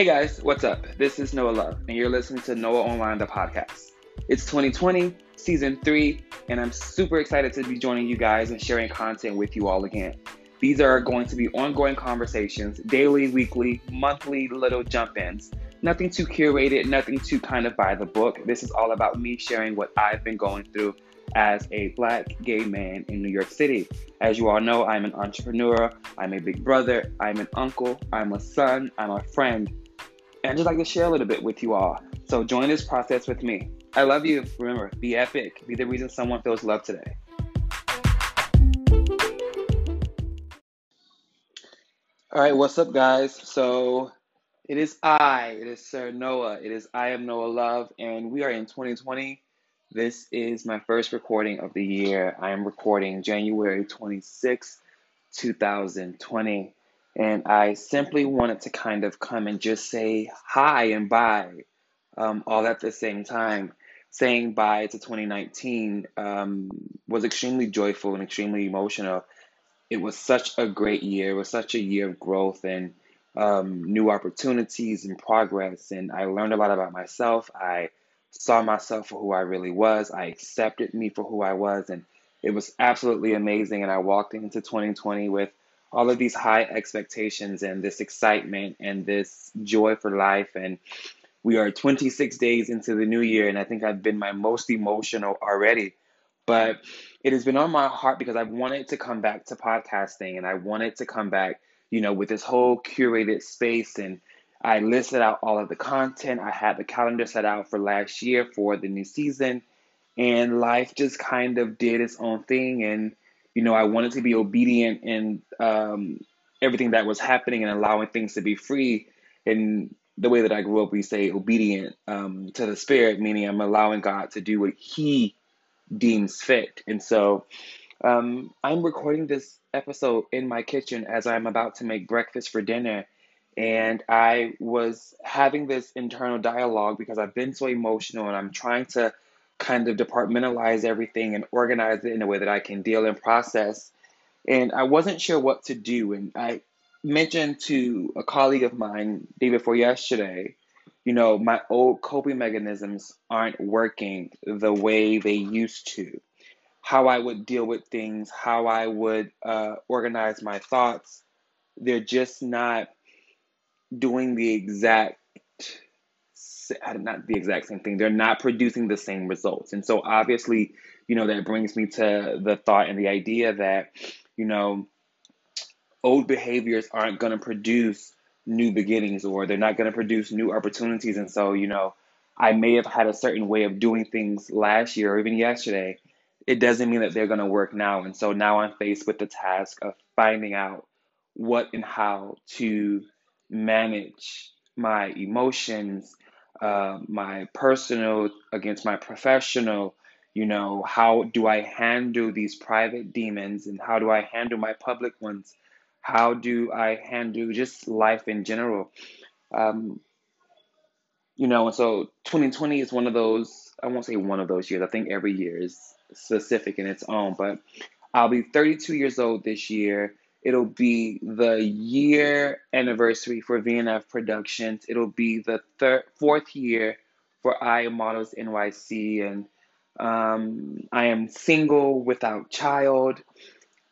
Hey guys, what's up? This is Noah Love, and you're listening to Noah Online, the podcast. It's 2020, season three, and I'm super excited to be joining you guys and sharing content with you all again. These are going to be ongoing conversations, daily, weekly, monthly little jump ins. Nothing too curated, nothing too kind of by the book. This is all about me sharing what I've been going through as a black gay man in New York City. As you all know, I'm an entrepreneur, I'm a big brother, I'm an uncle, I'm a son, I'm a friend, and I'd just like to share a little bit with you all. So join this process with me. I love you. Remember, be epic, be the reason someone feels love today. All right, what's up, guys? So it is I, it is Sir Noah, it is I am Noah Love, and we are in 2020 this is my first recording of the year. I am recording January 26, 2020. And I simply wanted to kind of come and just say hi and bye um, all at the same time. Saying bye to 2019 um, was extremely joyful and extremely emotional. It was such a great year. It was such a year of growth and um, new opportunities and progress. And I learned a lot about myself. I saw myself for who I really was. I accepted me for who I was, and it was absolutely amazing. And I walked into 2020 with all of these high expectations and this excitement and this joy for life. And we are 26 days into the new year, and I think I've been my most emotional already. But it has been on my heart because I wanted to come back to podcasting and I wanted to come back, you know, with this whole curated space and I listed out all of the content. I had the calendar set out for last year for the new season, and life just kind of did its own thing. And you know, I wanted to be obedient in um, everything that was happening and allowing things to be free. And the way that I grew up, we say obedient um, to the Spirit, meaning I'm allowing God to do what He deems fit. And so um, I'm recording this episode in my kitchen as I'm about to make breakfast for dinner. And I was having this internal dialogue because I've been so emotional and I'm trying to kind of departmentalize everything and organize it in a way that I can deal and process. And I wasn't sure what to do. And I mentioned to a colleague of mine day before yesterday, you know, my old coping mechanisms aren't working the way they used to. How I would deal with things, how I would uh, organize my thoughts, they're just not doing the exact Uh, not the exact same thing. They're not producing the same results. And so obviously, you know, that brings me to the thought and the idea that, you know, old behaviors aren't going to produce new beginnings or they're not going to produce new opportunities. And so, you know, I may have had a certain way of doing things last year or even yesterday. It doesn't mean that they're going to work now. And so now I'm faced with the task of finding out what and how to manage my emotions, uh, my personal against my professional. You know, how do I handle these private demons and how do I handle my public ones? How do I handle just life in general? Um, you know, and so 2020 is one of those, I won't say one of those years, I think every year is specific in its own, but I'll be 32 years old this year. It'll be the year anniversary for VNF Productions. It'll be the third, fourth year for I Models NYC, and um, I am single without child.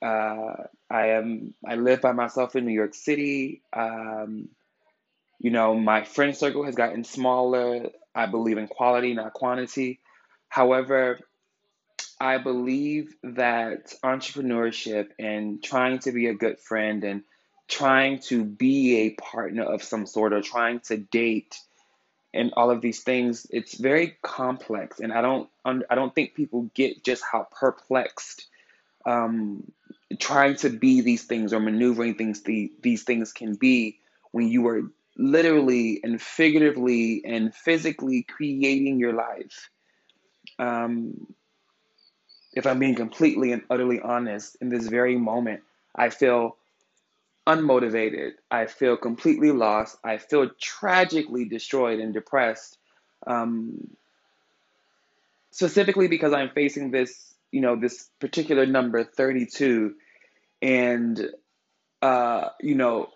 Uh, I am. I live by myself in New York City. Um, you know, my friend circle has gotten smaller. I believe in quality, not quantity. However, I believe that entrepreneurship and trying to be a good friend and trying to be a partner of some sort or trying to date and all of these things it's very complex. And i don't i don't think people get just how perplexed um, trying to be these things or maneuvering things the, these things can be when you are literally and figuratively and physically creating your life. Um, if I'm being completely and utterly honest, in this very moment, I feel unmotivated. I feel completely lost. I feel tragically destroyed and depressed. Um, specifically because I'm facing this, you know, this particular number 32, and uh, you know,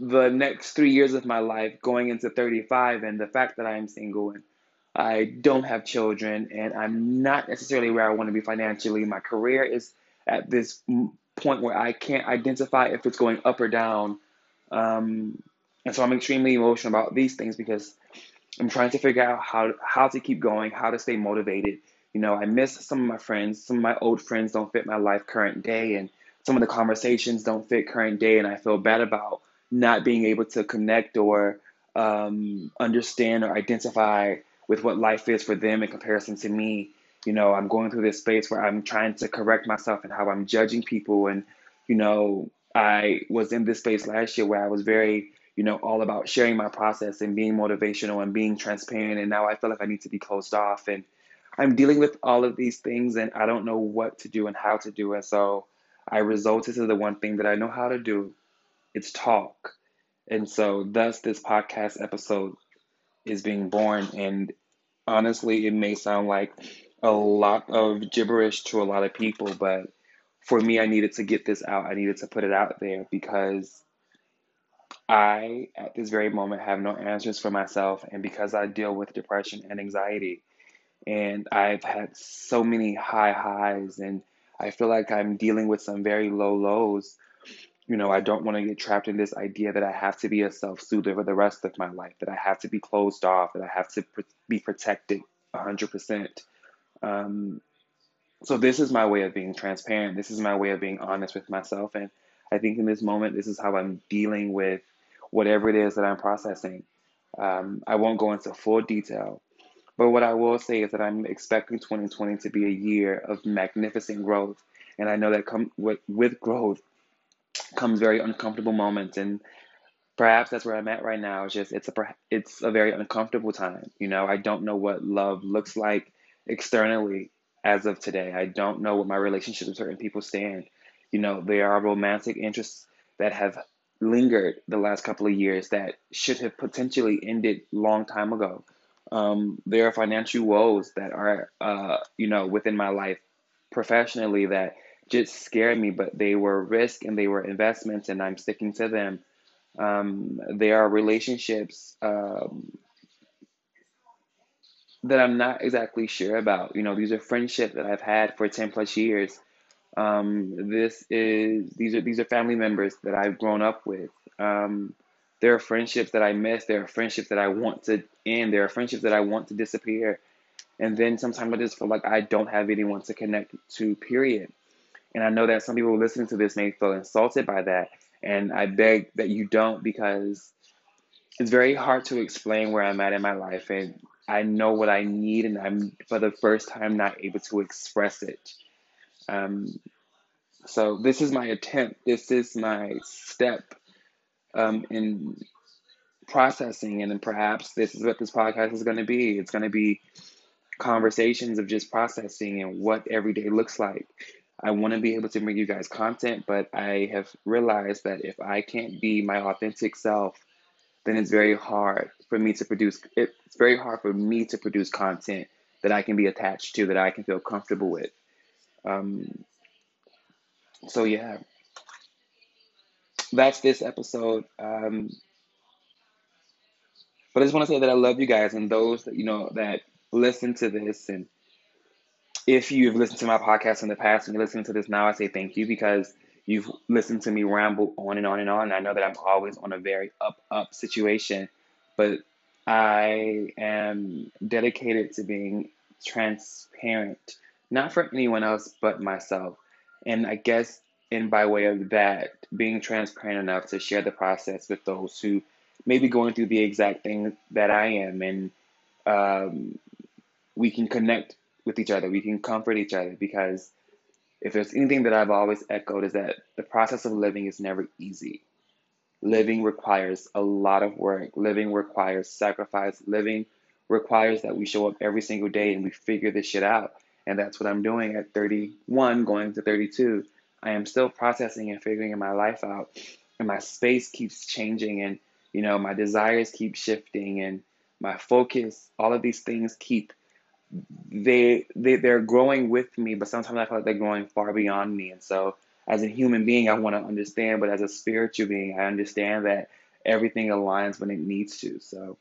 the next three years of my life going into 35 and the fact that I am single and I don't have children and I'm not necessarily where I want to be financially. My career is at this point where I can't identify if it's going up or down. Um, and so I'm extremely emotional about these things because I'm trying to figure out how how to keep going, how to stay motivated. You know, I miss some of my friends. Some of my old friends don't fit my life current day, and some of the conversations don't fit current day, and I feel bad about not being able to connect or um, understand or identify with what life is for them in comparison to me. You know, I'm going through this space where I'm trying to correct myself and how I'm judging people. And, you know, I was in this space last year where I was very, you know, all about sharing my process and being motivational and being transparent. And now I feel like I need to be closed off. And I'm dealing with all of these things and I don't know what to do and how to do it. So I resulted to the one thing that I know how to do it's talk. And so, thus, this podcast episode is being born. And honestly, it may sound like a lot of gibberish to a lot of people, but for me, I needed to get this out. I needed to put it out there because I, at this very moment, have no answers for myself. And because I deal with depression and anxiety, and I've had so many high highs, and I feel like I'm dealing with some very low lows you know, I don't want to get trapped in this idea that I have to be a self soother for the rest of my life, that I have to be closed off, that I have to pr- be protected 100%. Um, so, this is my way of being transparent. This is my way of being honest with myself. And I think in this moment, this is how I'm dealing with whatever it is that I'm processing. Um, I won't go into full detail, but what I will say is that I'm expecting 2020 to be a year of magnificent growth. And I know that come with, with growth comes very uncomfortable moments and perhaps that's where I'm at right now. It's just it's a it's a very uncomfortable time. You know, I don't know what love looks like externally as of today. I don't know what my relationships with certain people stand. You know, there are romantic interests that have lingered the last couple of years that should have potentially ended long time ago. Um, there are financial woes that are, uh, you know, within my life professionally that just scared me, but they were risk and they were investments, and I'm sticking to them. Um, there are relationships um, that I'm not exactly sure about. You know, these are friendships that I've had for 10 plus years. Um, this is these are these are family members that I've grown up with. Um, there are friendships that I miss. There are friendships that I want to end. There are friendships that I want to disappear. And then sometimes I just feel like I don't have anyone to connect to. Period. And I know that some people listening to this may feel insulted by that. And I beg that you don't because it's very hard to explain where I'm at in my life. And I know what I need, and I'm for the first time not able to express it. Um, so, this is my attempt, this is my step um, in processing. And then perhaps this is what this podcast is going to be. It's going to be conversations of just processing and what every day looks like. I want to be able to bring you guys content, but I have realized that if I can't be my authentic self, then it's very hard for me to produce. It's very hard for me to produce content that I can be attached to, that I can feel comfortable with. Um, so yeah, that's this episode. Um, but I just want to say that I love you guys and those that you know that listen to this and if you've listened to my podcast in the past and you're listening to this now, I say thank you because you've listened to me ramble on and on and on. I know that I'm always on a very up, up situation, but I am dedicated to being transparent, not for anyone else but myself. And I guess, in by way of that, being transparent enough to share the process with those who may be going through the exact thing that I am, and um, we can connect with each other. We can comfort each other because if there's anything that I've always echoed is that the process of living is never easy. Living requires a lot of work. Living requires sacrifice. Living requires that we show up every single day and we figure this shit out. And that's what I'm doing at 31, going to 32. I am still processing and figuring my life out. And my space keeps changing and, you know, my desires keep shifting and my focus, all of these things keep they they they're growing with me, but sometimes I feel like they're growing far beyond me. And so, as a human being, I want to understand, but as a spiritual being, I understand that everything aligns when it needs to. So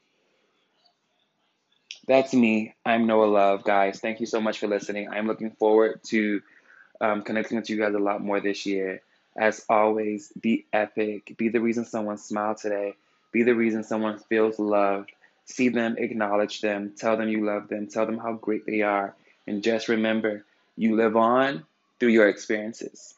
that's me. I'm Noah Love, guys. Thank you so much for listening. I'm looking forward to um, connecting with you guys a lot more this year. As always, be epic. Be the reason someone smiled today. Be the reason someone feels loved. See them, acknowledge them, tell them you love them, tell them how great they are. And just remember, you live on through your experiences.